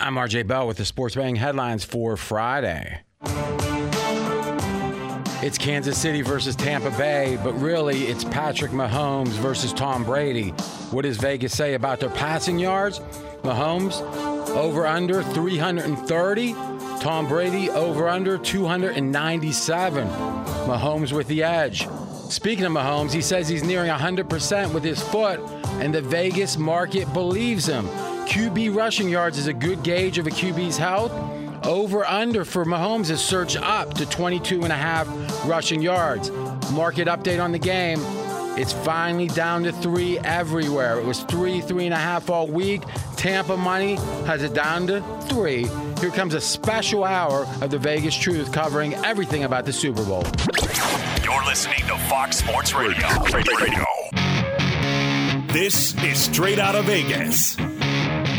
I'm RJ Bell with the Sports Betting headlines for Friday. It's Kansas City versus Tampa Bay, but really it's Patrick Mahomes versus Tom Brady. What does Vegas say about their passing yards? Mahomes over under 330. Tom Brady over under 297. Mahomes with the edge. Speaking of Mahomes, he says he's nearing 100% with his foot, and the Vegas market believes him. QB rushing yards is a good gauge of a QB's health. Over under for Mahomes is surged up to 22 and a half rushing yards. Market update on the game. It's finally down to three everywhere. It was three, three and a half all week. Tampa money has it down to three. Here comes a special hour of the Vegas Truth covering everything about the Super Bowl. You're listening to Fox Sports Radio. Radio. This is Straight Out of Vegas.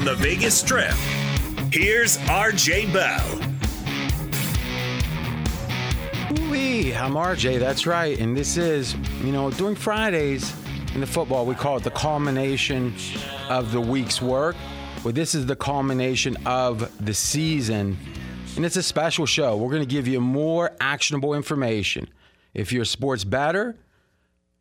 From the Vegas Strip, here's RJ Bell. Ooh-wee, I'm RJ, that's right. And this is, you know, during Fridays in the football, we call it the culmination of the week's work. Well, this is the culmination of the season. And it's a special show. We're going to give you more actionable information. If you're a sports bettor,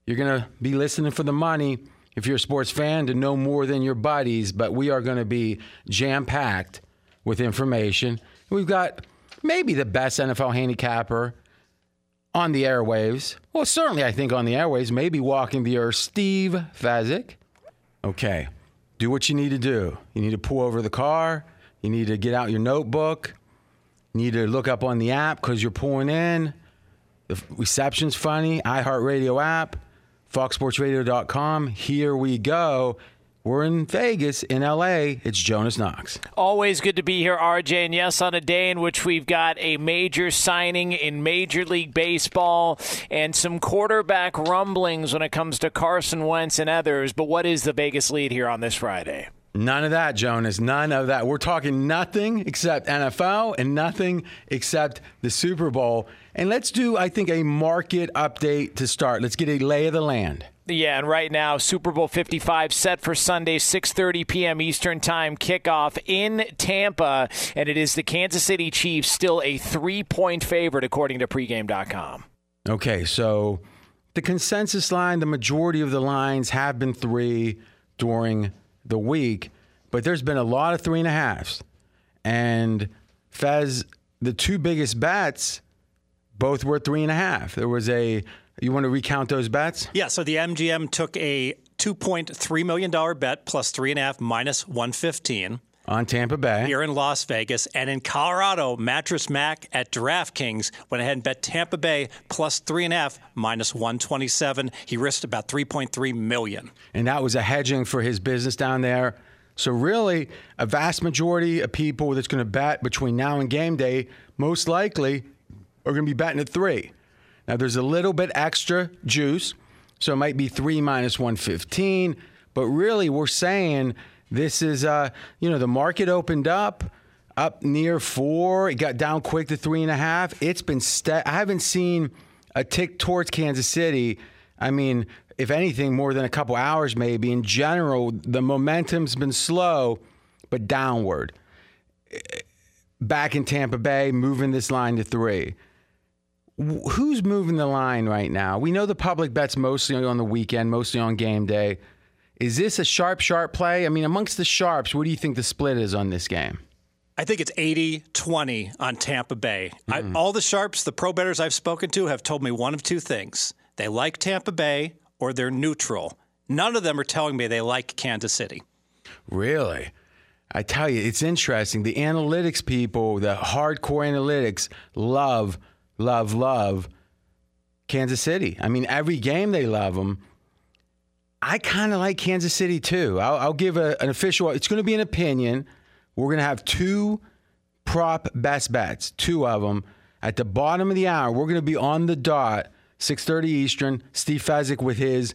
you're going to be listening for the money. If you're a sports fan, to know more than your buddies, but we are going to be jam packed with information. We've got maybe the best NFL handicapper on the airwaves. Well, certainly, I think on the airwaves, maybe walking the earth, Steve Fezzik. Okay, do what you need to do. You need to pull over the car. You need to get out your notebook. You need to look up on the app because you're pulling in. The reception's funny. iHeartRadio app, foxsportsradio.com. Here we go. We're in Vegas, in LA. It's Jonas Knox. Always good to be here, RJ. And yes, on a day in which we've got a major signing in Major League Baseball and some quarterback rumblings when it comes to Carson Wentz and others. But what is the Vegas lead here on this Friday? None of that, Jonas. None of that. We're talking nothing except NFL and nothing except the Super Bowl. And let's do, I think, a market update to start. Let's get a lay of the land. Yeah, and right now Super Bowl 55 set for Sunday 6:30 p.m. Eastern Time kickoff in Tampa and it is the Kansas City Chiefs still a 3-point favorite according to pregame.com. Okay, so the consensus line, the majority of the lines have been three during the week, but there's been a lot of three and a halves. And Fez, the two biggest bets, both were three and a half. There was a, you want to recount those bets? Yeah, so the MGM took a $2.3 million bet plus three and a half minus 115 On Tampa Bay. here in Las Vegas. And in Colorado, Mattress Mac at DraftKings went ahead and bet Tampa Bay plus three and a half minus 127. He risked about 3.3 million. and that was a hedging for his business down there. So really, a vast majority of people that's going to bet between now and game day most likely are going to be betting at three. Now there's a little bit extra juice, so it might be three minus one fifteen. But really, we're saying this is, uh, you know, the market opened up up near four. It got down quick to three and a half. It's been sta- I haven't seen a tick towards Kansas City. I mean, if anything, more than a couple hours maybe. In general, the momentum's been slow, but downward. Back in Tampa Bay, moving this line to three. Wh- Who's moving the line right now? We know the public bets mostly on the weekend, mostly on game day. Is this a sharp, sharp play? I mean, amongst the sharps, what do you think the split is on this game? I think it's 80 20 on Tampa Bay. I, mm-hmm. all the sharps, the pro bettors I've spoken to, have told me one of two things they like Tampa Bay or they're neutral. None of them are telling me they like Kansas City. Really? I tell you, it's interesting. The analytics people, the hardcore analytics, love, love, love Kansas City. I mean, every game they love them. I kind of like Kansas City too. I'll, I'll give a, an official. It's going to be an opinion. We're going to have two prop best bets, two of them at the bottom of the hour. We're going to be on the dot, six thirty Eastern. Steve Fezzik with his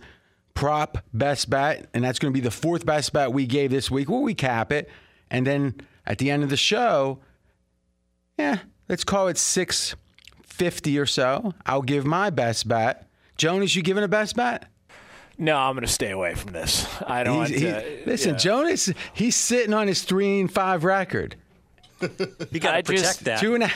prop best bet, and that's going to be the fourth best bet we gave this week. We'll recap it, and then at the end of the show, yeah, let's call it six fifty or so. I'll give my best bet. Jonas, you giving a best bet? No, I'm going to stay away from this. I don't. He's- want he- to, listen, yeah. Jonas, he's sitting on his three and five record. You got to protect just- that. Two and a,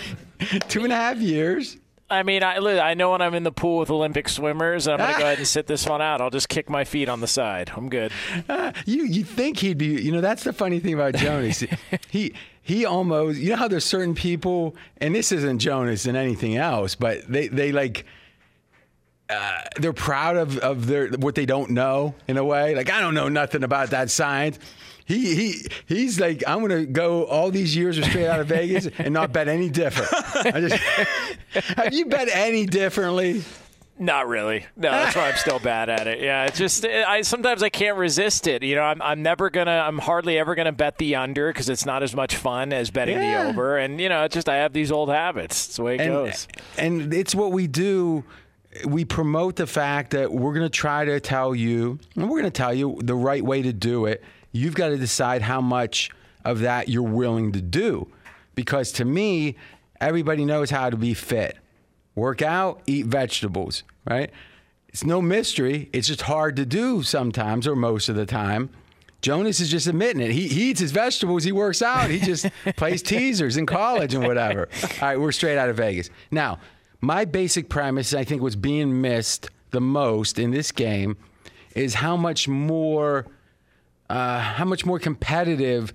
two and a half years. I mean, I li- I know when I'm in the pool with Olympic swimmers, and I'm going to go ahead and sit this one out. I'll just kick my feet on the side. I'm good. Uh, you you think he'd be? You know, that's the funny thing about Jonas. he he almost. You know how there's certain people, and this isn't Jonas and anything else, but they they like. Uh, they're proud of, of their what they don't know in a way. Like I don't know nothing about that science. He he he's like I'm gonna go all these years straight out of Vegas and not bet any different. I just, have you bet any differently? Not really. No, that's why I'm still bad at it. Yeah, it's just I sometimes I can't resist it. You know, I'm I'm never gonna I'm hardly ever gonna bet the under because it's not as much fun as betting Yeah. the over. And you know, it's just I have these old habits. It's the way it and, goes. And it's what we do. We promote the fact that we're to try to tell you, and we're to tell you the right way to do it. You've got to decide how much of that you're willing to do. Because to me, everybody knows how to be fit work out, eat vegetables, right? It's no mystery. It's just hard to do sometimes or most of the time. Jonas is just admitting it. He, he eats his vegetables, he works out, he just plays teasers in college and whatever. All right, we're straight out of Vegas. Now, my basic premise, I think, was being missed the most in this game is how much more, uh, how much more competitive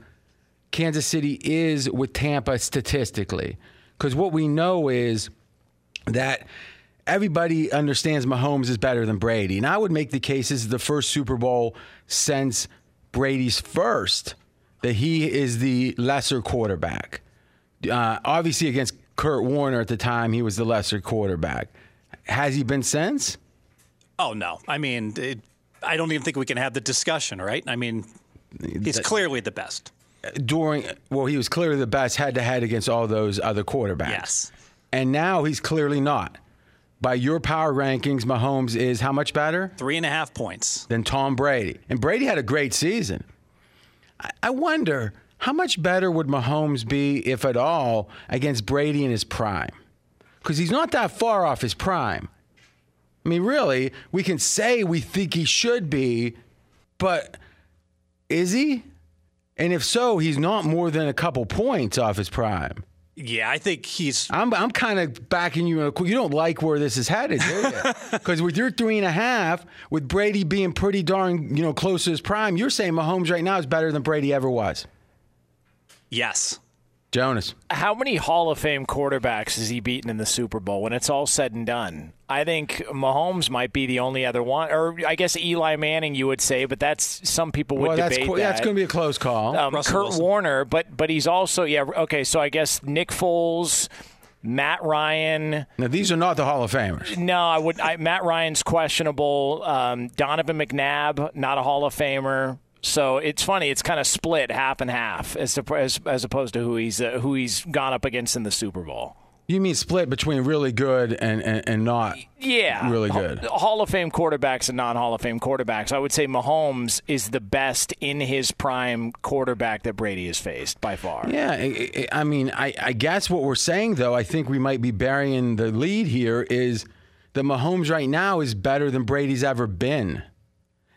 Kansas City is with Tampa statistically. Because what we know is that everybody understands Mahomes is better than Brady. And I would make the case this is the first Super Bowl since Brady's first that he is the lesser quarterback. Uh, obviously, against Kurt Warner at the time, he was the lesser quarterback. Has he been since? oh no, I mean, it, I don't even think we can have the discussion, right? I mean, he's clearly the best. During, well, he was clearly the best head to head against all those other quarterbacks. Yes. And now he's clearly not. By your power rankings, Mahomes is how much better? Three and a half points. than Tom Brady. And Brady had a great season. I- I wonder how much better would Mahomes be, if at all, against Brady in his prime? Because he's not that far off his prime. I mean, really, we can say we think he should be, but is he? And if so, he's not more than a couple points off his prime. Yeah, I think he's. I'm, I'm kind of backing you. You don't like where this is headed, do you? Because with your three and a half, with Brady being pretty darn, you know, close to his prime, you're saying Mahomes right now is better than Brady ever was. Yes. Jonas. How many Hall of Fame quarterbacks has he beaten in the Super Bowl when it's all said and done? I think Mahomes might be the only other one, or I guess Eli Manning, you would say, but that's some people would Well, that's debate qu- that. that's going to be a close call. um, Russell Kurt Wilson. Warner, but but he's also yeah okay. So I guess Nick Foles, Matt Ryan. now these are not the Hall of Famers. No, I would. I, Matt Ryan's questionable. Um, Donovan McNabb, not a Hall of Famer. So it's funny. It's kind of split half and half as to, as, as opposed to who he's uh, who he's gone up against in the Super Bowl. You mean split between really good and, and, and not? Yeah, Really good. Hall of Fame quarterbacks and non-Hall of Fame quarterbacks. I would say Mahomes is the best in his prime quarterback that Brady has faced by far. Yeah, I mean, I, I guess what we're saying, though, I think we might be burying the lead here is that Mahomes right now is better than Brady's ever been.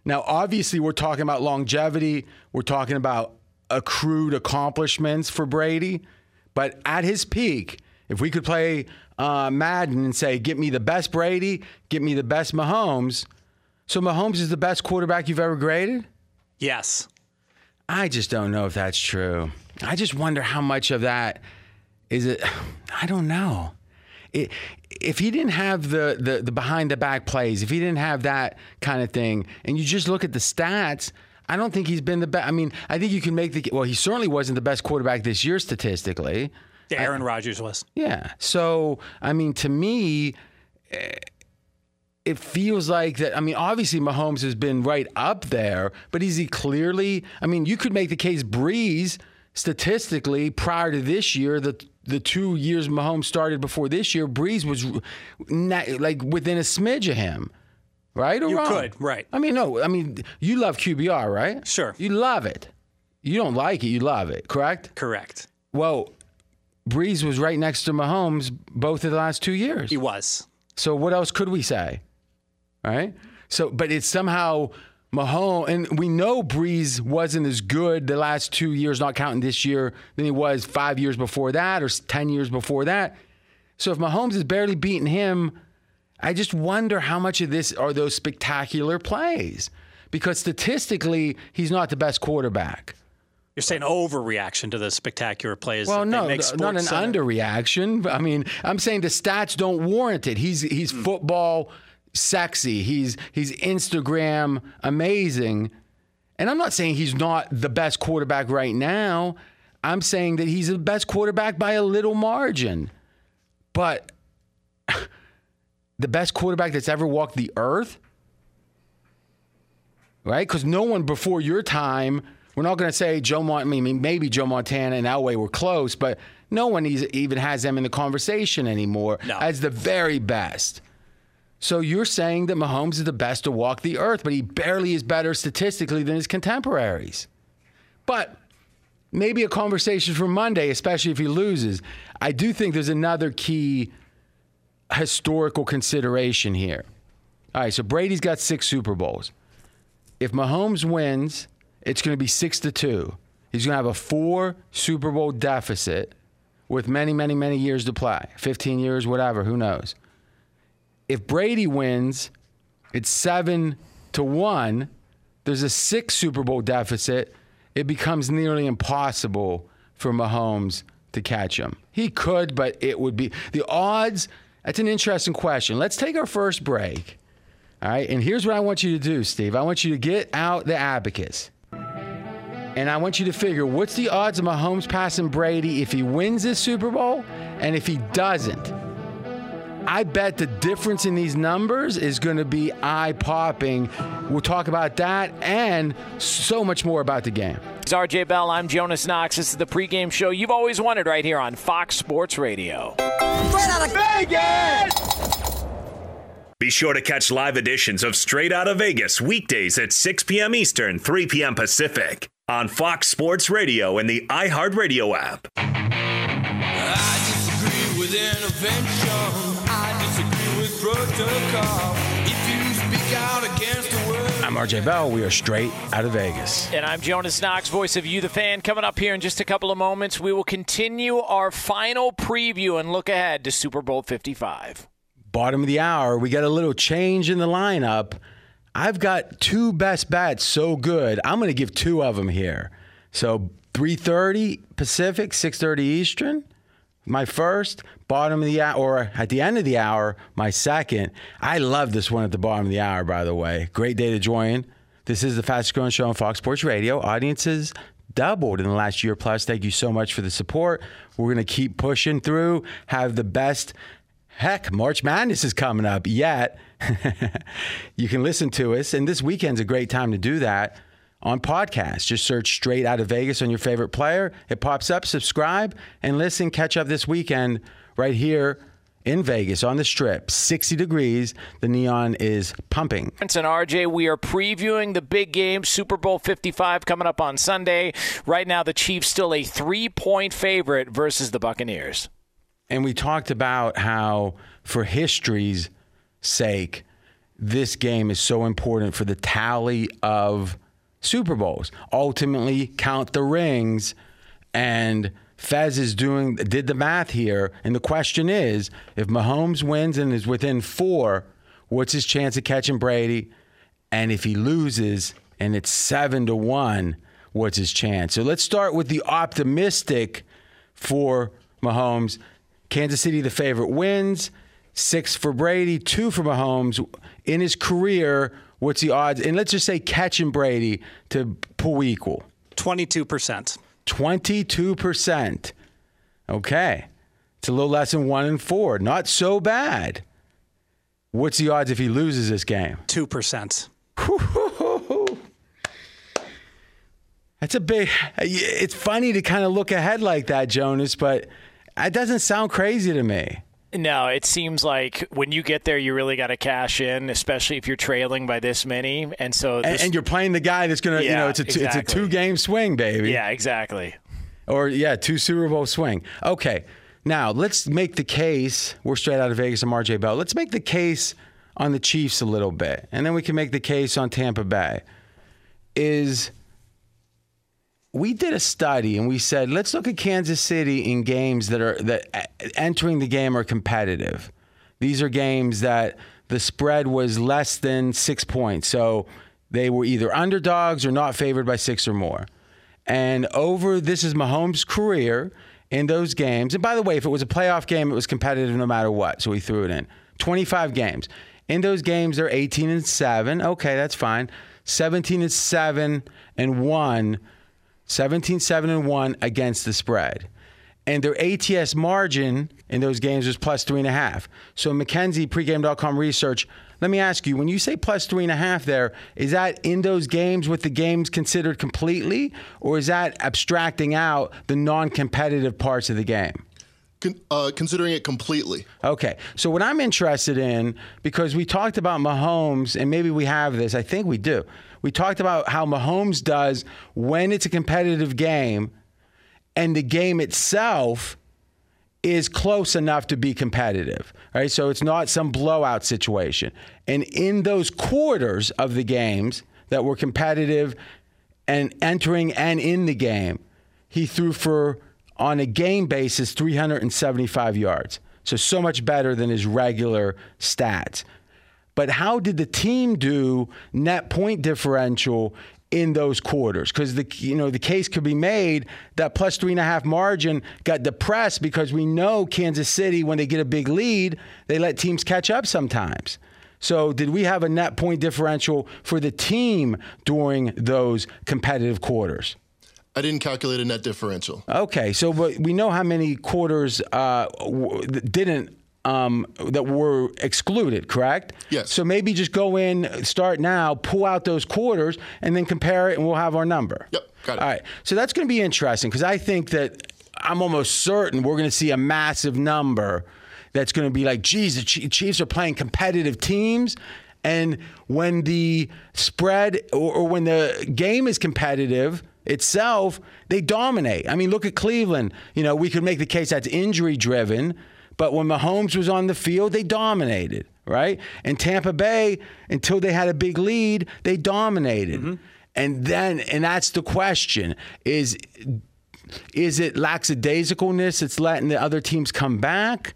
Now, obviously, we're talking about longevity, we're talking about accrued accomplishments for Brady, but at his peak, if we could play uh, Madden and say, get me the best Brady, get me the best Mahomes. So Mahomes is the best quarterback you've ever graded? Yes. I just don't know if that's true. I just wonder how much of that is it. I don't know. It, if he didn't have the, the the behind the back plays, if he didn't have that kind of thing, and you just look at the stats, I don't think he's been the best. I mean, I think you can make the well. He certainly wasn't the best quarterback this year statistically. Yeah, Aaron Rodgers was. Yeah. So I mean, to me, eh, it feels like that. I mean, obviously Mahomes has been right up there, but is he clearly? I mean, you could make the case Brees statistically prior to this year, the the two years Mahomes started before this year, Brees was na- like within a smidge of him. Right or You wrong? could, right. I mean, no. I mean, you love QBR, right? Sure. You love it. You don't like it. You love it. Correct. Correct. Well, Brees was right next to Mahomes both of the last two years. He was. So what else could we say? Right? So, but it's somehow Mahomes, and we know Brees wasn't as good the last two years, not counting this year, than he was five years before that or 10 years before that. So if Mahomes is barely beating him, I just wonder how much of this are those spectacular plays. Because statistically, he's not the best quarterback. You're saying overreaction to the spectacular plays. Well, no, not an Center. underreaction. I mean, I'm saying the stats don't warrant it. He's he's Hmm. football sexy. He's he's Instagram amazing. And I'm not saying he's not the best quarterback right now. I'm saying that he's the best quarterback by a little margin. But the best quarterback that's ever walked the earth? Right? Because no one before your time, we're not going to say Joe Mont, I mean, maybe Joe Montana and Elway were close, but no one even has them in the conversation anymore No. as the very best. So you're saying that Mahomes is the best to walk the earth, but he barely is better statistically than his contemporaries. But maybe a conversation for Monday, especially if he loses. I do think there's another key historical consideration here. All right, so Brady's got six Super Bowls. If Mahomes wins, it's going to be six to two. He's going to have a four Super Bowl deficit with many, many, many years to play 15 years, whatever, who knows. If Brady wins, it's seven to one. There's a six Super Bowl deficit. It becomes nearly impossible for Mahomes to catch him. He could, but it would be the odds. That's an interesting question. Let's take our first break. All right, and here's what I want you to do, Steve. I want you to get out the abacus. And I want you to figure what's the odds of Mahomes passing Brady if he wins this Super Bowl and if he doesn't. I bet the difference in these numbers is going to be eye popping. We'll talk about that and so much more about the game. It's RJ Bell. I'm Jonas Knox. This is the pregame show you've always wanted right here on Fox Sports Radio. Straight out of Vegas! Be sure to catch live editions of Straight Out of Vegas weekdays at 6 p.m. Eastern, 3 p.m. Pacific on Fox Sports Radio and the iHeartRadio app. I'm RJ Bell. We are straight out of Vegas. And I'm Jonas Knox, voice of You, the fan. Coming up here in just a couple of moments, we will continue our final preview and look ahead to Super Bowl 55. Bottom of the hour, we got a little change in the lineup. I've got two best bets so good. I'm going to give two of them here. So 3:30 Pacific, 6:30 Eastern. My first, bottom of the hour, or at the end of the hour, my second. I love this one at the bottom of the hour, by the way. Great day to join. This is the fastest growing show on Fox Sports Radio. Audiences doubled in the last year plus. Thank you so much for the support. We're going to keep pushing through, have the best. Heck, March Madness is coming up yet. you can listen to us, and this weekend's a great time to do that on podcast. Just search Straight Out of Vegas on your favorite player. It pops up, subscribe, and listen. Catch up this weekend right here in Vegas on the strip. 60 degrees. The neon is pumping. And RJ, we are previewing the big game, Super Bowl 55, coming up on Sunday. Right now, the Chiefs still a three point favorite versus the Buccaneers. And we talked about how, for history's sake, this game is so important for the tally of Super Bowls. Ultimately, count the rings. And Fez is doing did the math here. And the question is, if Mahomes wins and is within four, what's his chance of catching Brady? And if he loses and it's seven to one, what's his chance? So let's start with the optimistic for Mahomes. Kansas City, the favorite, wins. Six for Brady, two for Mahomes. In his career, what's the odds? And let's just say catching Brady to pull equal. 22%. 22%. Okay. It's a little less than one in four. Not so bad. What's the odds if he loses this game? 2%. That's a big. It's funny to kind of look ahead like that, Jonas, but that doesn't sound crazy to me. No, it seems like when you get there, you really got to cash in, especially if you're trailing by this many. And so, And, this, and you're playing the guy that's gonna, you know, it's a two, it's a two game swing, baby. yeah, exactly. Or yeah, two Super Bowl swing. Okay, now let's make the case. We're straight out of Vegas. I'm RJ Bell. Let's make the case on the Chiefs a little bit, and then we can make the case on Tampa Bay. Is we did a study and we said let's look at Kansas City in games that are that uh, entering the game are competitive. These are games that the spread was less than six points, so they were either underdogs or not favored by six or more. And over this is Mahomes' career in those games. And by the way, if it was a playoff game, it was competitive no matter what. So we threw it in. 25 games. In those games, they're 18 and 7. Okay, that's fine. 17 and 7 and 1. 17 7 and 1 against the spread. And their ATS margin in those games was plus three and a half. So McKenzie, pregame.com research. Let me ask you, when you say plus three and a half there, is that in those games with the games considered completely, or is that abstracting out the non competitive parts of the game? Con- uh, considering it completely. Okay. So what I'm interested in, because we talked about Mahomes, and maybe we have this, I think we do. We talked about how Mahomes does when it's a competitive game and the game itself is close enough to be competitive, right? So it's not some blowout situation. And in those quarters of the games that were competitive and entering and in the game, he threw for, on a game basis, 375 yards. So, so much better than his regular stats. But how did the team do net point differential in those quarters? Because the you know the case could be made that plus three and a half margin got depressed because we know Kansas City when they get a big lead they let teams catch up sometimes. So did we have a net point differential for the team during those competitive quarters? I didn't calculate a net differential. Okay, so but we know how many quarters uh, w- didn't um, that were excluded, correct? Yes. So maybe just go in, start now, pull out those quarters, and then compare it, and we'll have our number. Yep, got it. All right. So that's going to be interesting because I think that I'm almost certain we're going to see a massive number that's going to be like, geez, the Chiefs are playing competitive teams. And when the spread or, or when the game is competitive itself, they dominate. I mean, look at Cleveland. You know, we could make the case that's injury driven, but when Mahomes was on the field, they dominated, right? And Tampa Bay, until they had a big lead, they dominated. And then, and that's the question: is is it lackadaisicalness that's letting the other teams come back,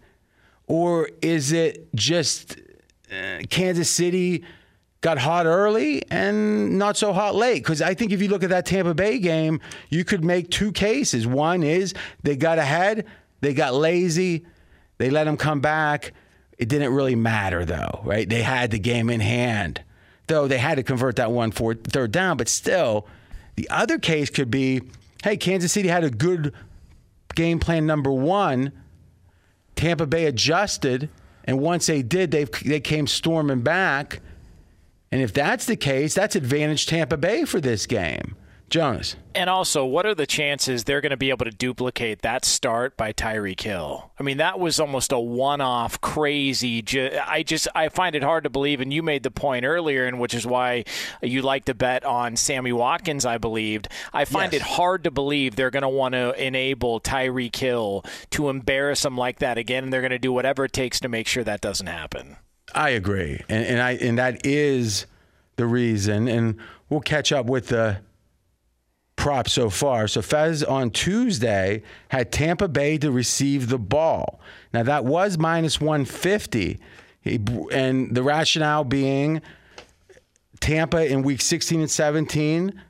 or is it just uh, Kansas City got hot early and not so hot late? Because I think if you look at that Tampa Bay game, you could make two cases. One is they got ahead, they got lazy, they let him come back. It didn't really matter though, right? They had the game in hand, though they had to convert that one for third down. But still, the other case could be, hey, Kansas City had a good game plan number one. Tampa Bay adjusted, and once they did, they they came storming back. And if that's the case, that's advantage Tampa Bay for this game. Jonas. And also, what are the chances they're going to be able to duplicate that start by Tyreek Hill? I mean, that was almost a one-off, crazy. Ju- I just I find it hard to believe, and you made the point earlier, and which is why you like to bet on Sammy Watkins. I believed. I find Yes. it hard to believe they're going to want to enable Tyreek Hill to embarrass him like that again, and they're going to do whatever it takes to make sure that doesn't happen. I agree, and, and I and that is the reason. And we'll catch up with the props so far. So Fez on Tuesday had Tampa Bay to receive the ball. Now that was minus one fifty, and the rationale being Tampa in week sixteen and seventeen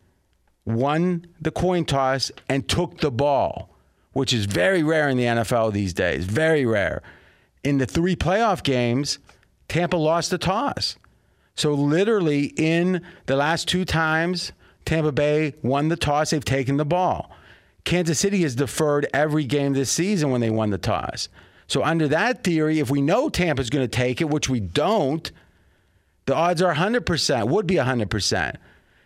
won the coin toss and took the ball, which is very rare in the NFL these days. Very rare. In the three playoff games, Tampa lost the toss. So, literally, in the last two times Tampa Bay won the toss, they've taken the ball. Kansas City has deferred every game this season when they won the toss. So under that theory, if we know Tampa's going to take it, which we don't, the odds are 100%, would be 100%.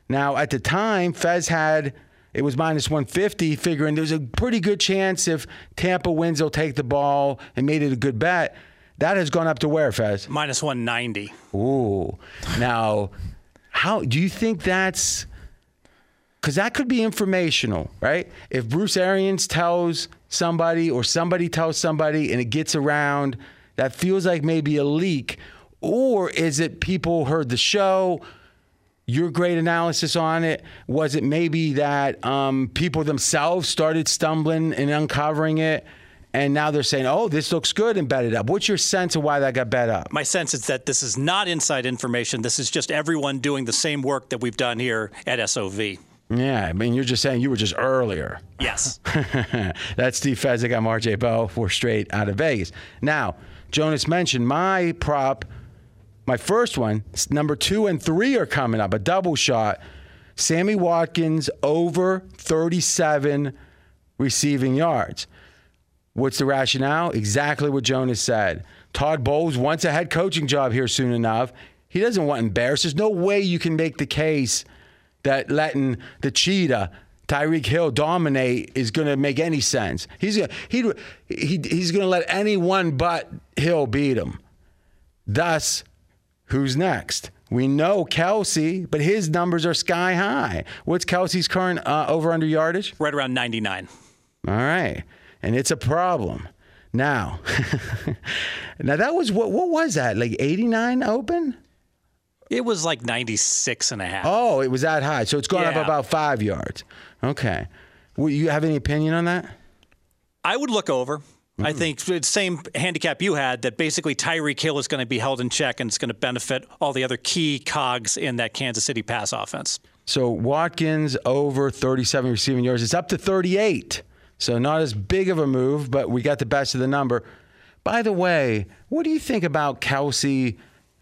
Now, at the time, Fez had it was minus 150, figuring there's a pretty good chance if Tampa wins, they'll take the ball and made it a good bet. That has gone up to where, Fez? Minus 190. Ooh. Now, how do you think that's because that could be informational, right? If Bruce Arians tells somebody or somebody tells somebody and it gets around, that feels like maybe a leak. Or is it people heard the show? Your great analysis on it was it maybe that um, people themselves started stumbling and uncovering it, and now they're saying, "Oh, this looks good," and bet it up. What's your sense of why that got bet up? My sense is that this is not inside information. This is just everyone doing the same work that we've done here at SOV. Yeah, I mean, you're just saying you were just earlier. Yes. That's Steve Fezzik. I'm RJ Bell. We're straight out of Vegas. Now, Jonas mentioned my prop, my first one, number two and three are coming up, a double shot. Sammy Watkins over 37 receiving yards. What's the rationale? Exactly what Jonas said. Todd Bowles wants a head coaching job here soon enough. He doesn't want embarrassed. There's no way you can make the case that letting the cheetah Tyreek Hill dominate is going to make any sense. He's gonna, he, he, he's going to let anyone but Hill beat him. Thus, who's next? We know Kelce, but his numbers are sky high. What's Kelce's current uh, over under yardage? right around 99. All right. And it's a problem. Now, now that was what what was that? Like 89 open? It was like 96 and a half. Oh, it was that high. So it's gone up about 5 yards. Okay. Well, you have any opinion on that? I would look over. I mm. think same handicap you had that basically Tyreek Hill is going to be held in check and it's going to benefit all the other key cogs in that Kansas City pass offense. So Watkins over 37 receiving yards. It's up to 38. So not as big of a move, but we got the best of the number. By the way, what do you think about Kelce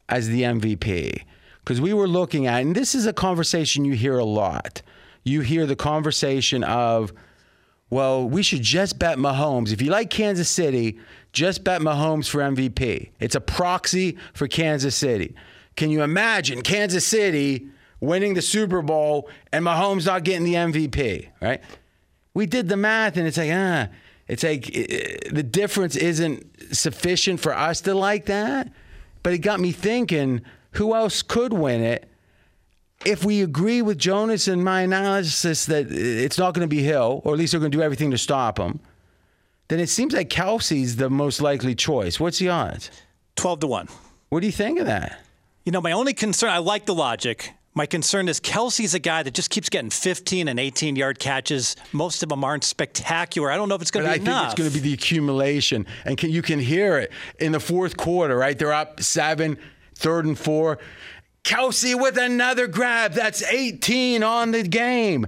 as the MVP? Because we were looking at, and this is a conversation you hear a lot. You hear the conversation of, well, we should just bet Mahomes. If you like Kansas City, just bet Mahomes for MVP. It's a proxy for Kansas City. Can you imagine Kansas City winning the Super Bowl and Mahomes not getting the MVP, right? We did the math and it's like, ah, it's like eh, the difference isn't sufficient for us to like that. But it got me thinking, who else could win it? if we agree with Jonas and my analysis that it's not going to be Hill, or at least they're going to do everything to stop him, then it seems like Kelce's the most likely choice. What's the odds? 12 to 1. What do you think of that? You know, my only concern, I like the logic. My concern is Kelce's a guy that just keeps getting 15 and 18 yard catches. Most of them aren't spectacular. I don't know if it's going to I be think enough. it's going to be the accumulation, and can, you can hear it in the fourth quarter. Right, they're up seven, third and four. Kelce with another grab. That's 18 on the game.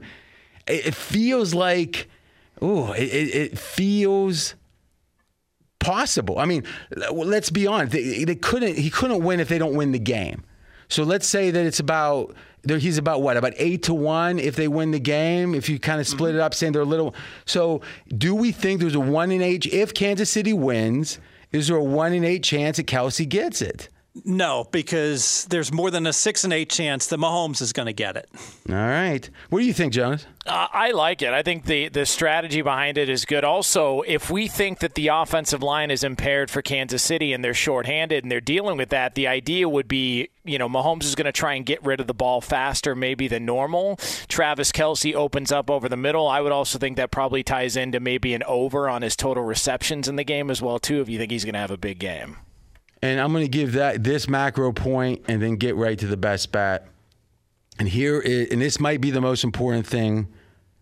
It, it feels like, oh, it, it, it feels possible. I mean, let's be honest. They, they couldn't. He couldn't win if they don't win the game. So let's say that it's about. He's about what? About eight to one if they win the game. If you kind of split it mm-hmm. up, saying they're a little. So do we think there's a one in eight? If Kansas City wins, is there a one in eight chance that Kelce gets it? No, because there's more than a 6 and 8 chance that Mahomes is going to get it. All right. What do you think, Jonas? Uh, I like it. I think the, the strategy behind it is good. Also, if we think that the offensive line is impaired for Kansas City and they're shorthanded and they're dealing with that, the idea would be, you know, Mahomes is going to try and get rid of the ball faster maybe than normal. Travis Kelce opens up over the middle. I would also think that probably ties into maybe an over on his total receptions in the game as well, too, if you think he's going to have a big game. And I'm going to give that this macro point and then get right to the best bet. And here is, and this might be the most important thing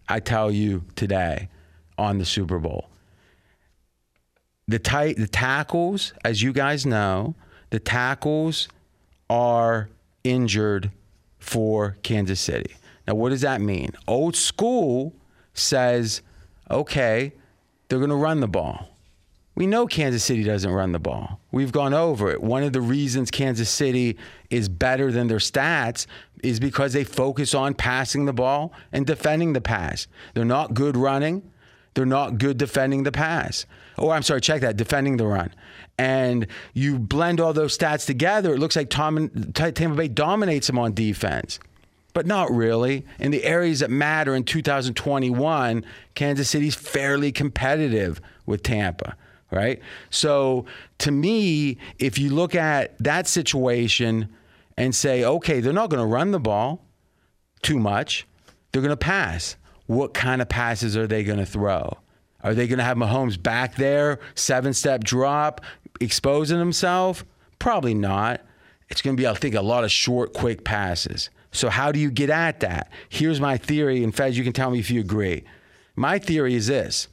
I tell you today on the Super Bowl. The tight the tackles, as you guys know, the tackles are injured for Kansas City. Now, what does that mean? Old school says, okay, they're going to run the ball. We know Kansas City doesn't run the ball. We've gone over it. One of the reasons Kansas City is better than their stats is because they focus on passing the ball and defending the pass. They're not good running. They're not good defending the pass. Oh, I'm sorry, check that, defending the run. And you blend all those stats together, it looks like Tom, Tampa Bay dominates them on defense. But not really. In the areas that matter in 2021, Kansas City's fairly competitive with Tampa, right? So to me, if you look at that situation and say, okay, they're not going to run the ball too much, they're going to pass. What kind of passes are they going to throw? Are they going to have Mahomes back there, seven step drop, exposing himself? Probably not. It's going to be, I think, a lot of short, quick passes. So, how do you get at that? Here's my theory, and Fez, you can tell me if you agree. My theory is this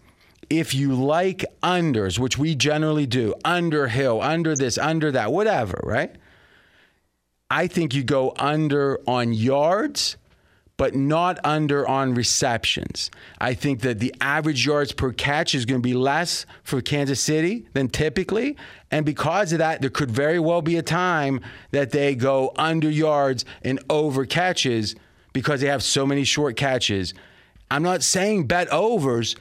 if you like unders, which we generally do, under hill, under this, under that, whatever, right? I think you go under on yards, but not under on receptions. I think that the average yards per catch is going to be less for Kansas City than typically. And because of that, there could very well be a time that they go under yards and over catches because they have so many short catches. I'm not saying bet overs,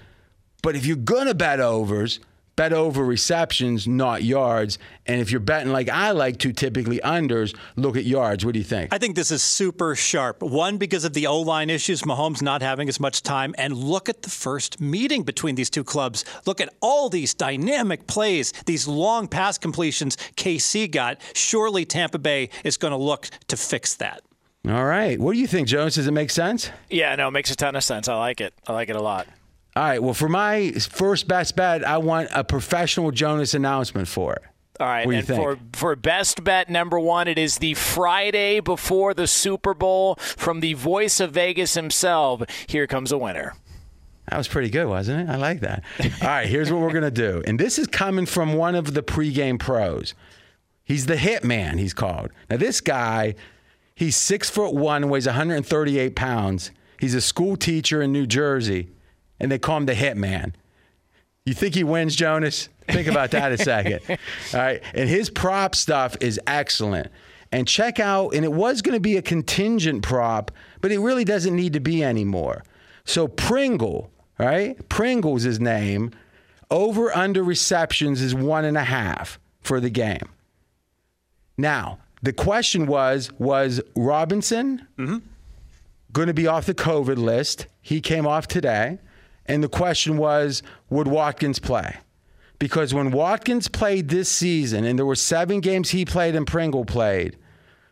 but if you're going to bet overs, bet over receptions, not yards. And if you're betting like I like to, typically unders, look at yards. What do you think? I think this is super sharp. One, because of the O line issues, Mahomes not having as much time. And look at the first meeting between these two clubs. Look at all these dynamic plays, these long pass completions KC got. Surely Tampa Bay is going to look to fix that. All right. What do you think, Jones? Does it make sense? Yeah, no, it makes a ton of sense. I like it. I like it a lot. All right. Well, for my first best bet, I want a professional Jonas announcement for it. All right, What do you and think? for for best bet number one, it is the Friday before the Super Bowl from the voice of Vegas himself. Here comes a winner. That was pretty good, wasn't it? I like that. All right, here's what we're going to do. And this is coming from one of the pregame pros. He's the hit man, he's called. Now, this guy, he's six foot one, weighs 138 pounds. He's a school teacher in New Jersey, and they call him the hit man. You think he wins, Jonas? Think about that a second. All right. And his prop stuff is excellent. And check out, and it was going to be a contingent prop, but it really doesn't need to be anymore. So Pringle, right? Pringle's his name. Over under receptions is one and a half for the game. Now, the question was was Robinson mm-hmm. going to be off the COVID list? He came off today. And the question was would Watkins play? Because when Watkins played this season, and there were seven games he played and Pringle played,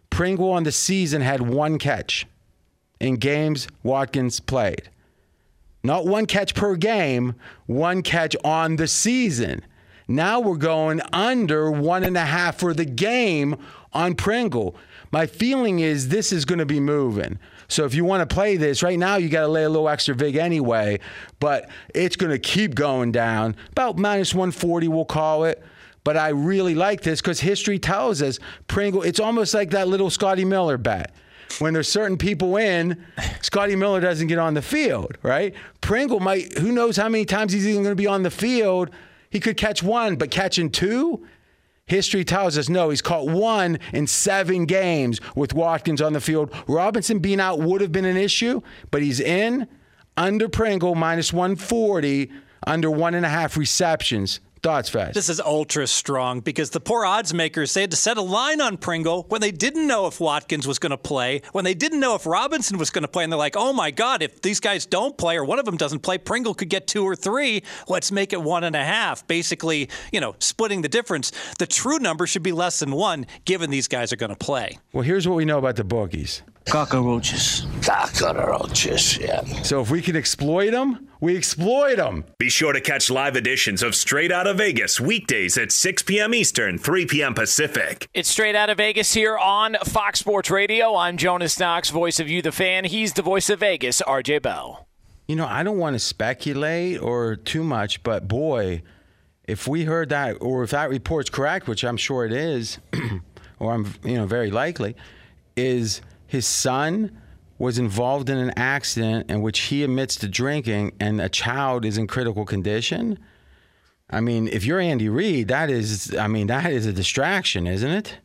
Pringle on the season had one catch in games Watkins played. Not one catch per game, one catch on the season. Now we're going under one and a half for the game on Pringle. My feeling is this is going to be moving. So if you want to play this right now, you got to lay a little extra vig anyway, but it's going to keep going down. About minus 140, we'll call it. But I really like this because history tells us Pringle, it's almost like that little Scotty Miller bet when there's certain people in, Scotty Miller doesn't get on the field, right? Pringle might, who knows how many times he's even going to be on the field. He could catch one, but catching two, history tells us no, he's caught one in seven games with Watkins on the field. Robinson being out would have been an issue, but he's in under Pringle minus 140, under one and a half receptions. Thoughts, Fast? This is ultra strong because the poor odds makers they had to set a line on Pringle when they didn't know if Watkins was going to play, when they didn't know if Robinson was going to play, and they're like, "Oh my God, if these guys don't play or one of them doesn't play, Pringle could get two or three. Let's make it one and a half." Basically, you know, splitting the difference. The true number should be less than one, given these guys are going to play. Well, here's what we know about the bookies. Cockroaches. Cockroaches, yeah. So if we can exploit them, we exploit them. Be sure to catch live editions of Straight Out of Vegas weekdays at 6 p.m. Eastern, 3 p.m. Pacific. It's straight out of Vegas here on Fox Sports Radio. I'm Jonas Knox, voice of you, the fan. He's the voice of Vegas, RJ Bell. You know, I don't want to speculate or too much, but boy, if we heard that, or if that report's correct, which I'm sure it is, or I'm, you know, very likely, is his son was involved in an accident in which he admits to drinking and a child is in critical condition. I mean, if you're Andy Reid, that is, I mean, that is a distraction, isn't it?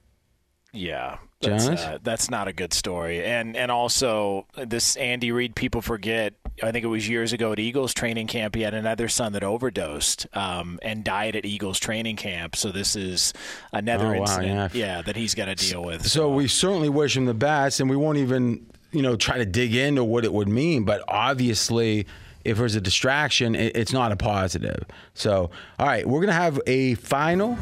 Yeah. That's, uh, that's not a good story. And and also this Andy Reid people forget I think it was years ago at Eagles training camp. He had another son that overdosed um, and died at Eagles training camp. So this is another Oh, wow, incident, yeah. that he's got to deal with. So we certainly wish him the best, and we won't even, you know, try to dig into what it would mean. But obviously, if there's a distraction, it, it's not a positive. So, all right, we're gonna have a final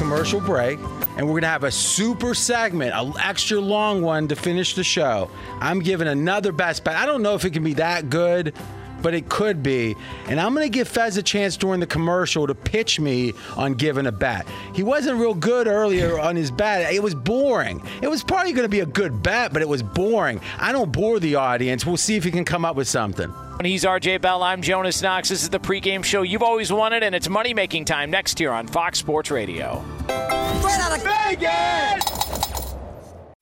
commercial break, and we're gonna have a super segment, an extra long one to finish the show. I'm giving another best bet. I don't know if it can be that good. But it could be. And I'm going to give Fez a chance during the commercial to pitch me on giving a bet. He wasn't real good earlier on his bat. It was boring. It was probably going to be a good bet, but it was boring. I don't bore the audience. We'll see if he can come up with something. He's RJ Bell. I'm Jonas Knox. This is the pregame show you've always wanted, and it's money making time next year on Fox Sports Radio.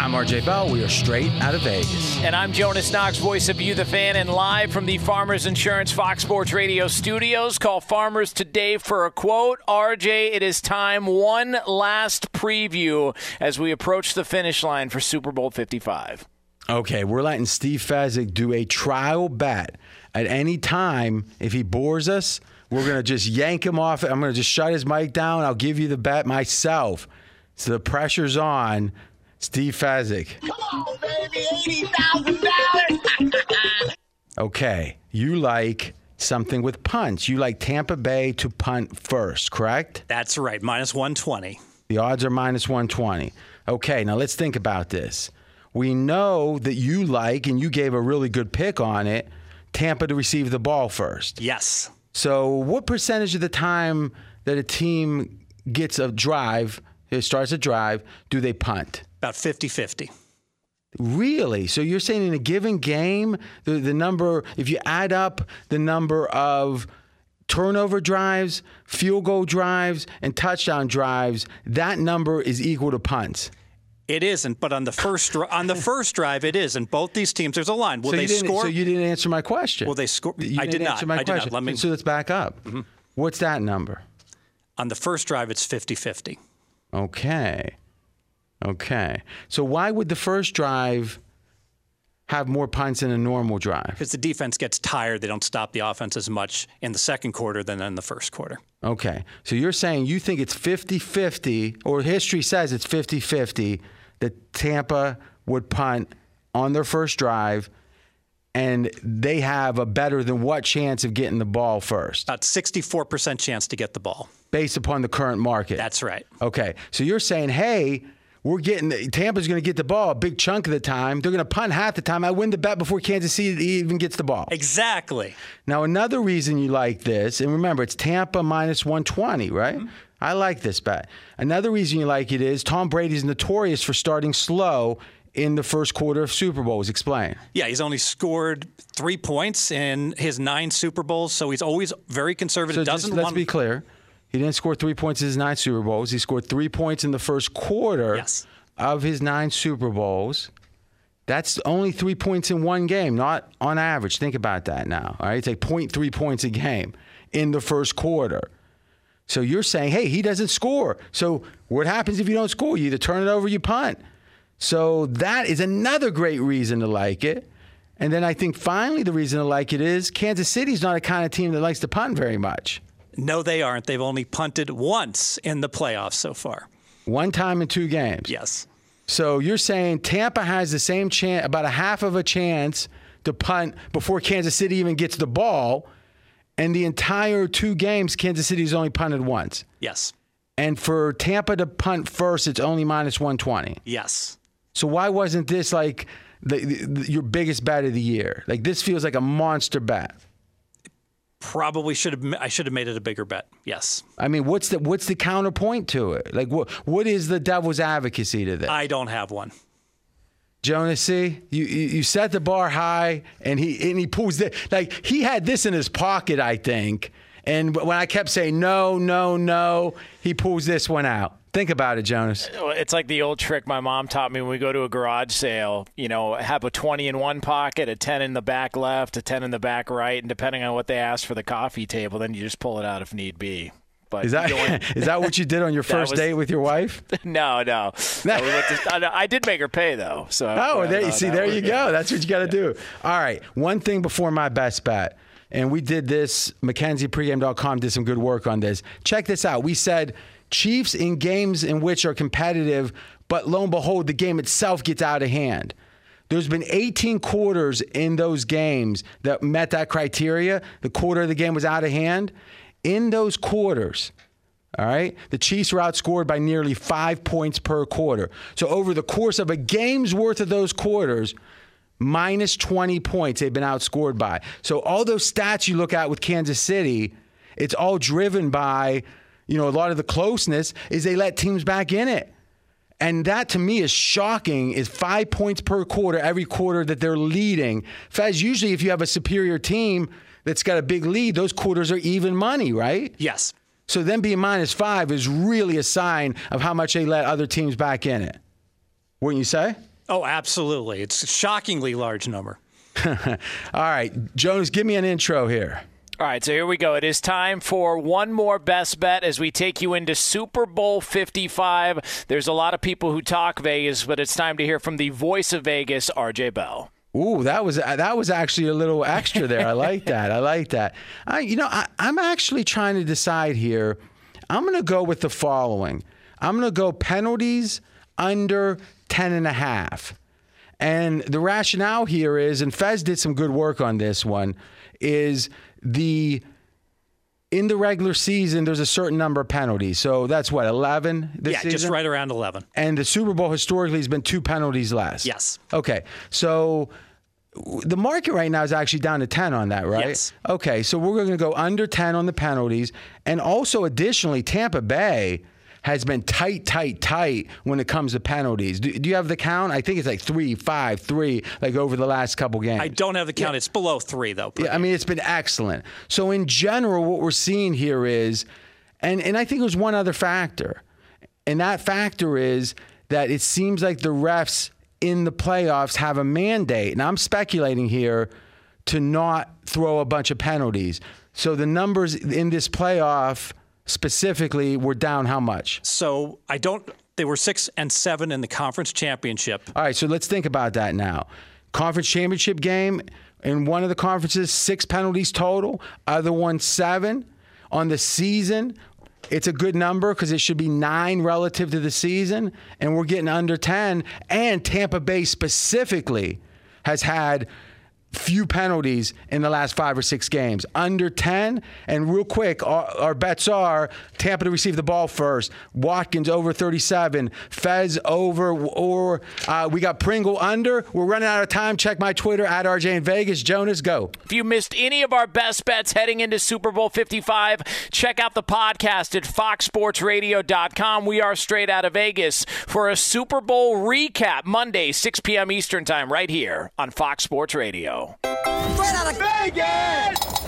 I'm RJ Bell. We are straight out of Vegas. And I'm Jonas Knox, voice of You, the fan, and live from the Farmers Insurance Fox Sports Radio studios. Call Farmers today for a quote. RJ, it is time. One last preview as we approach the finish line for Super Bowl 55. Okay, we're letting Steve Fezzik do a trial bet at any time. If he bores us, we're going to just yank him off. I'm going to just shut his mic down. I'll give you the bet myself. So the pressure's on. Steve Fezzik. Come on, baby, $80,000. Okay, you like something with punts. You like Tampa Bay to punt first, correct? That's right, minus 120. The odds are minus 120. Okay, now let's think about this. We know that you like, and you gave a really good pick on it, Tampa to receive the ball first. Yes. So, what percentage of the time that a team gets a drive, it starts a drive, do they punt? About 50 50. Really? So you're saying in a given game, the, the number, if you add up the number of turnover drives, field goal drives, and touchdown drives, that number is equal to punts. It isn't, but on the first on the first drive, it is. And both these teams, there's a line. Will so they score? So you didn't answer my question. Will they score? You I didn't did not. answer my I did not. question. Let me- Mm-hmm. So let's back up. What's that number? on the first drive, it's 50 50. Okay. Okay. So why would the first drive have more punts than a normal drive? Because the defense gets tired, they don't stop the offense as much in the second quarter than in the first quarter. Okay. So you're saying you think it's 50 50, or history says it's 50 50 that Tampa would punt on their first drive, and they have a better than what chance of getting the ball first About 64% chance to get the ball. based upon the current market? That's right. Okay. So you're saying, hey, we're getting Tampa's going to get the ball a big chunk of the time. They're going to punt half the time. I win the bet before Kansas City even gets the ball. Exactly. Now, another reason you like this, and remember, it's Tampa minus 120, right? Mm-hmm. I like this bet. Another reason you like it is Tom Brady's notorious for starting slow in the first quarter of Super Bowls. Explain. Yeah, he's only scored three points in his nine Super Bowls, so he's always very conservative. So just let's want be clear. He didn't score three points in his nine Super Bowls. He scored three points in the first quarter Yes. of his nine Super Bowls. That's only three points in one game, not on average. Think about that now. All right, it's like 0.3 points a game in the first quarter. So you're saying, hey, he doesn't score. So what happens if you don't score? You either turn it over, you punt. So that is another great reason to like it. And then I think finally the reason to like it is Kansas City's not a kind of team that likes to punt very much. No, they aren't. They've only punted once in the playoffs so far. One time in two games. Yes. So you're saying Tampa has the same chance, about a half of a chance to punt before Kansas City even gets the ball. And the entire two games, Kansas City's only punted once. Yes. And for Tampa to punt first, it's only minus 120. Yes. So why wasn't this like the, the, your biggest bet of the year? Like this feels like a monster bet. Probably should have. I should have made it a bigger bet. Yes. I mean, what's the what's the counterpoint to it? Like what what is the devil's advocacy to this? I don't have one. Jonas, see, you, you set the bar high, and he and he pulls that like he had this in his pocket, I think, And when I kept saying no, no, no, he pulls this one out. Think about it, Jonas. It's like the old trick my mom taught me when we go to a garage sale. You know, have a 20 in one pocket, a 10 in the back left, a 10 in the back right, and depending on what they ask for the coffee table, then you just pull it out if need be. But Is that is that what you did on your first was- date with your wife? no, no. No, to- I, did make her pay though. So Oh, there you no, see, there you go. That's what you got to do. All right, one thing before my best bet, and we did this. McKenziePregame.com did some good work on this. Check this out. We said Chiefs in games in which are competitive, but lo and behold, the game itself gets out of hand. There's been 18 quarters in those games that met that criteria. The quarter of the game was out of hand. In those quarters, all right. The Chiefs were outscored by nearly five points per quarter. So over the course of a game's worth of those quarters, minus 20 points they've been outscored by. So all those stats you look at with Kansas City, it's all driven by, you know, a lot of the closeness is they let teams back in it. And that to me is shocking is five points per quarter every quarter that they're leading. Fez, usually if you have a superior team that's got a big lead, those quarters are even money, right? Yes. So them being minus five is really a sign of how much they let other teams back in it. Wouldn't you say? Oh, absolutely. It's a shockingly large number. All right, Jonas, give me an intro here. All right, so here we go. It is time for one more best bet as we take you into Super Bowl 55. There's a lot of people who talk Vegas, but it's time to hear from the voice of Vegas, RJ Bell. Ooh, that was that was actually a little extra there. I like that. I like that. I, you know, I, I'm actually trying to decide here. I'm going to go with the following. I'm going to go penalties under 10 and a half. And the rationale here is, and Fez did some good work on this one, is the in the regular season there's a certain number of penalties. So that's what 11 this yeah, season. just right around 11. And the Super Bowl historically has been two penalties less. Yes. Okay. So the market right now is actually down to 10 on that, right? Yes. Okay. So we're going to go under 10 on the penalties. And also, additionally, Tampa Bay has been tight, tight, tight when it comes to penalties. Do, do you have the count? I think it's like three, five, three, like over the last couple games. I don't have the count. It's below three, though. Yeah, I mean, it's been excellent. So in general, what we're seeing here is, and and I think there's one other factor, and that factor is that it seems like the refs in the playoffs have a mandate, and I'm speculating here, to not throw a bunch of penalties. So the numbers in this playoff specifically were down how much? So I don't. They were six and seven in the conference championship. All right, so let's think about that now. Conference championship game in one of the conferences, six penalties total. Other one, seven. On the season, it's a good number because it should be nine relative to the season, and we're getting under 10. And Tampa Bay specifically has had few penalties in the last five or six games. Under 10. And real quick, our, our bets are Tampa to receive the ball first, Watkins over 37, Fez over, or uh, we got Pringle under. We're running out of time. Check my Twitter at RJ in Vegas. Jonas, go. If you missed any of our best bets heading into Super Bowl 55, check out the podcast at foxsportsradio.com. We are straight out of Vegas for a Super Bowl recap Monday, 6 p.m. Eastern Time, right here on Fox Sports Radio. Straight out of Vegas!